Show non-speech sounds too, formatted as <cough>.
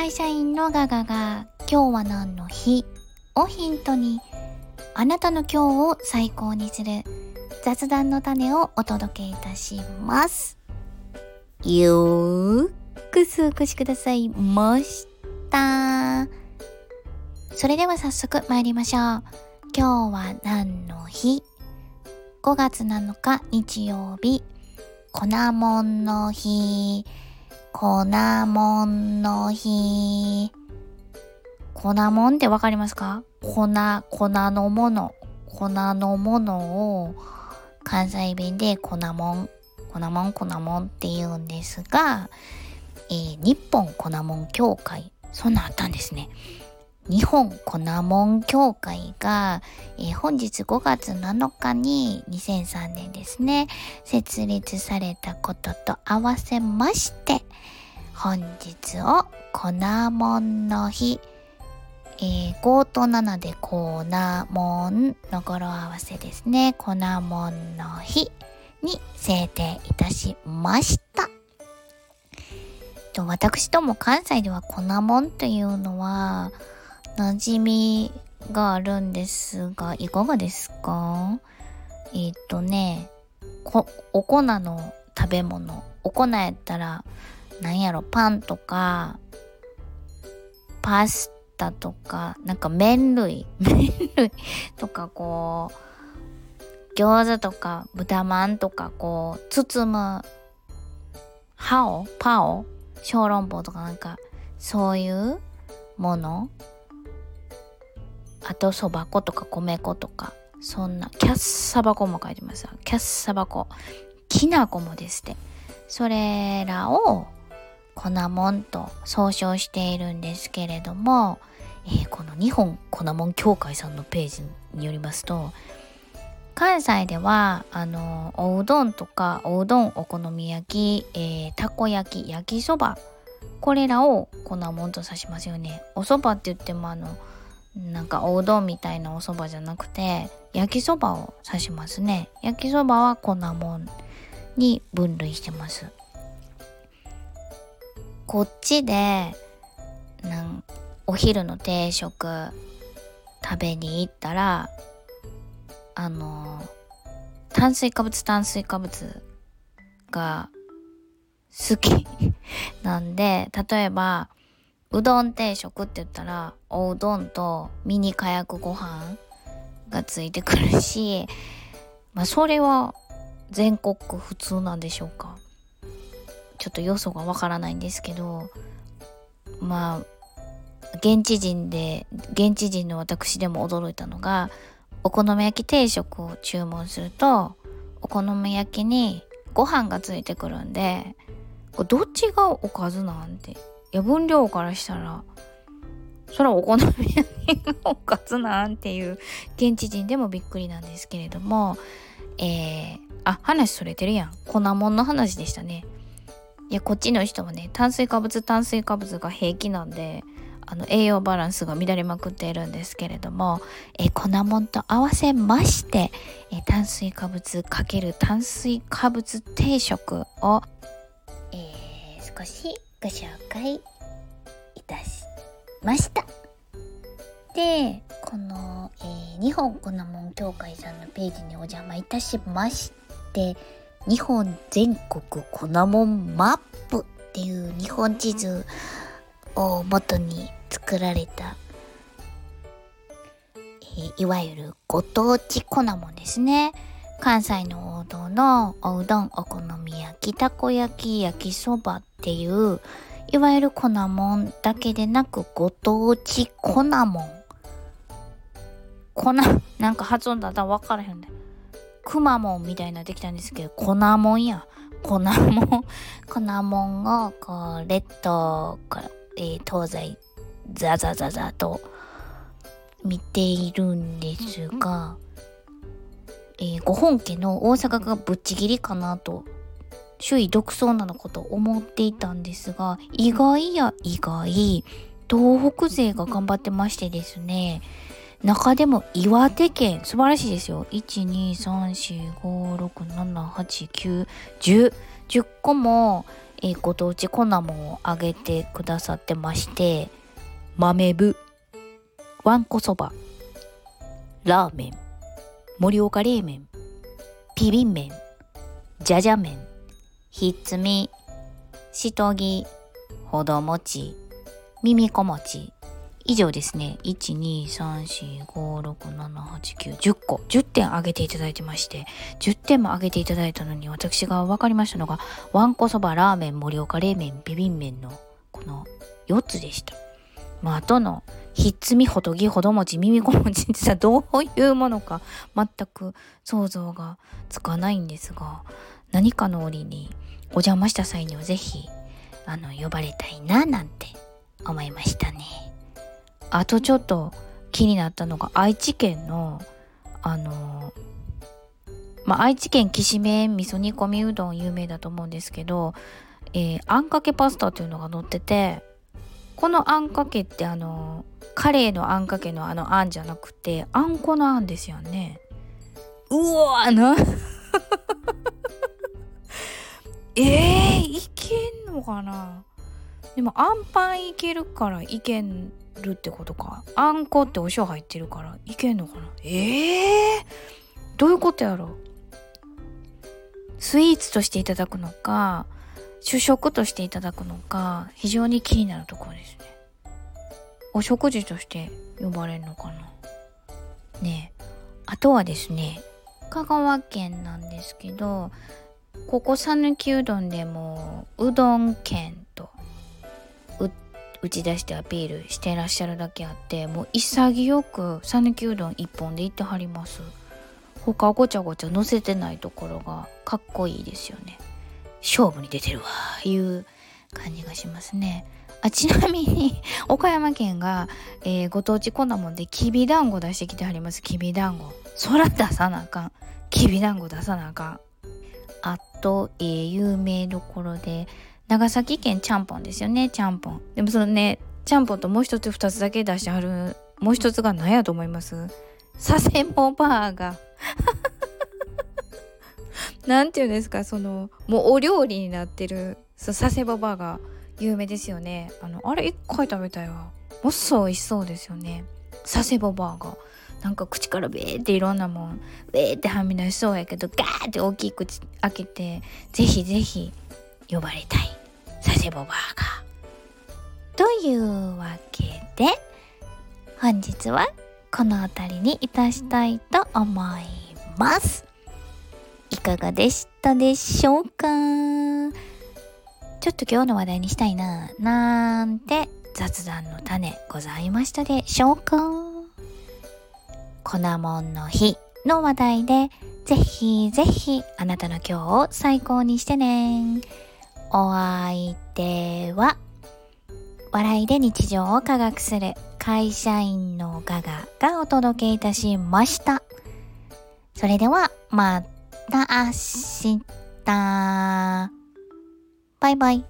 会社員のガガが今日は何の日？をヒントにあなたの今日を最高にする雑談の種をお届けいたします。よーくお越しくださいました。それでは早速参りましょう。今日は何の日 ?5 月7日日曜日、粉もんの日。粉もんの日。粉もんってわかりますか？粉、粉のもの。粉のものを関西弁で粉もん、粉もん、粉もんって言うんですが、えー、日本粉もん協会、そんなあったんですね。日本粉もん協会が、えー、本日5月7日に2003年ですね、設立されたことと合わせまして、本日を粉もんの日、えー、5と7で粉もんの語呂合わせですね。粉もんの日に制定いたしました。と私ども関西では粉もんというのは馴染みがあるんですが、いかがですか？えー、っとね、お粉の食べ物。お粉やったらなんやろ、パンとか、パスタとか、なんか麺類、<laughs> 麺類とかこう、餃子とか豚まんとかこう、包む、ハオパオ小籠包とかなんか、そういうものあとそば粉とか米粉とか、そんな、キャッサバ粉も書いてますキャッサバ粉。きな粉もですって。それらを粉もんと総称しているんですけれども、えー、この日本粉もん協会さんのページによりますと関西ではあのおうどんとかおうどんお好み焼き、えー、たこ焼き焼きそばこれらを粉もんと指しますよね。おそばって言ってもあのなんかおうどんみたいなお蕎麦じゃなくて焼きそばを指しますね。焼きそばは粉もんに分類してます。こっちでなんお昼の定食食べに行ったらあの炭水化物炭水化物が好き <laughs> なんで例えばうどん定食って言ったらおうどんとミニ火薬ご飯がついてくるしまあそれは全国普通なんでしょうか？ちょっと要素がわからないんですけどまあ現地人で現地人の私でも驚いたのがお好み焼き定食を注文するとお好み焼きにご飯がついてくるんでこれどっちがおかずなんていや分量からしたらそれはお好み焼きのおかずなんていう現地人でもびっくりなんですけれどもえー、あ話それてるやん。粉もんの話でしたね。いやこっちの人はね炭水化物炭水化物が平気なんであの栄養バランスが乱れまくっているんですけれども、え粉もんと合わせまして、え炭水化物×炭水化物定食を、えー、少しご紹介いたしました。で、この、えー、日本粉もん協会さんのページにお邪魔いたしまして、日本全国粉もんマップっていう日本地図を元に作られた、えー、いわゆるご当地粉もんですね。関西の王道のおうどん、お好み焼き、たこ焼き、焼きそばっていう、いわゆる粉もんだけでなくご当地粉もん。粉、なんか発音だったら分からへんね。くまモンみたいになってきたんですけど、粉もんや。粉もん。<laughs> 粉もんを、こう、列島から、えー、東西、ザザザザと見ているんですが、えー、ご本家の大阪がぶっちぎりかなと、首位独走なのかと思っていたんですが、意外や意外、東北勢が頑張ってましてですね、中でも岩手県、素晴らしいですよ。1、2、3、4、5、6、7、8、9、10。10個も、えー、ご当地粉もんをあげてくださってまして。豆部わんこそば。ラーメン。盛岡冷麺。ピビン麺。じゃじゃ麺。ひっつみ。しとぎ。ほどもち。耳こもち。以上ですね。1,2,3,4,5,6,7,8,9,10個。10点あげていただいてまして、10点もあげていただいたのに、私が分かりましたのが、わんこそば、ラーメン、盛岡冷麺、ビビン麺の、この4つでした。まあ、あとの、ひっつみ、ほとぎ、ほどもち、耳こもちってさ、どういうものか、全く想像がつかないんですが、何かの折にお邪魔した際にはぜひ、あの、呼ばれたいな、なんて思いましたね。あとちょっと気になったのが愛知県のあのまあ、愛知県きしめん味噌煮込みうどん有名だと思うんですけど、えー、あんかけパスタというのが載っててこのあんかけってあのカレーのあんかけのあのあんじゃなくてあんこのあんですよね。うわな。<laughs> えー、いけんのかな。でもあんパンいけるからいけんるってことか。あんこってお塩入ってるからいけんのかな。ええー、どういうことやろ？スイーツとしていただくのか主食としていただくのか非常に気になるところですね。お食事として呼ばれるのかな。ねあとはですね香川県なんですけどここ讃岐うどんでもうどん県打ち出してアピールしてらっしゃるだけあってもう潔く讃岐うどん一本でいってはります。他ごちゃごちゃ乗せてないところがかっこいいですよね。勝負に出てるわいう感じがしますね。あちなみに <laughs> 岡山県が、えー、ご当地粉もんできびだんご出してきてはります。きびだんご。そら出さなあかん。きびだんご出さなあかん。あと、えー、有名どころで長崎県ちゃんぽんですよねちゃんぽん。でもそのねちゃんぽんともう一つ二つだけ出してはるもう一つが何やと思います？佐世保バーガー。<laughs> なんていうんですか？そのもうお料理になってる佐世保バーガー。有名ですよね。あのあれ一回食べたいわもっそ美味しそうですよね。佐世保バーガー。なんか口からベーっていろんなもんベーってはみ出しそうやけどガーって大きい口開けてぜひぜひ呼ばれたい。佐世保バーガー。というわけで、本日はこの辺りにいたしたいと思います。いかがでしたでしょうか？ちょっと今日の話題にしたいな、なんて雑談の種ございましたでしょうか？粉もんの日の話題で、ぜひぜひあなたの今日を最高にしてね。お相手は、笑いで日常を科学する会社員のガガがお届けいたしました。それでは、また明日。バイバイ。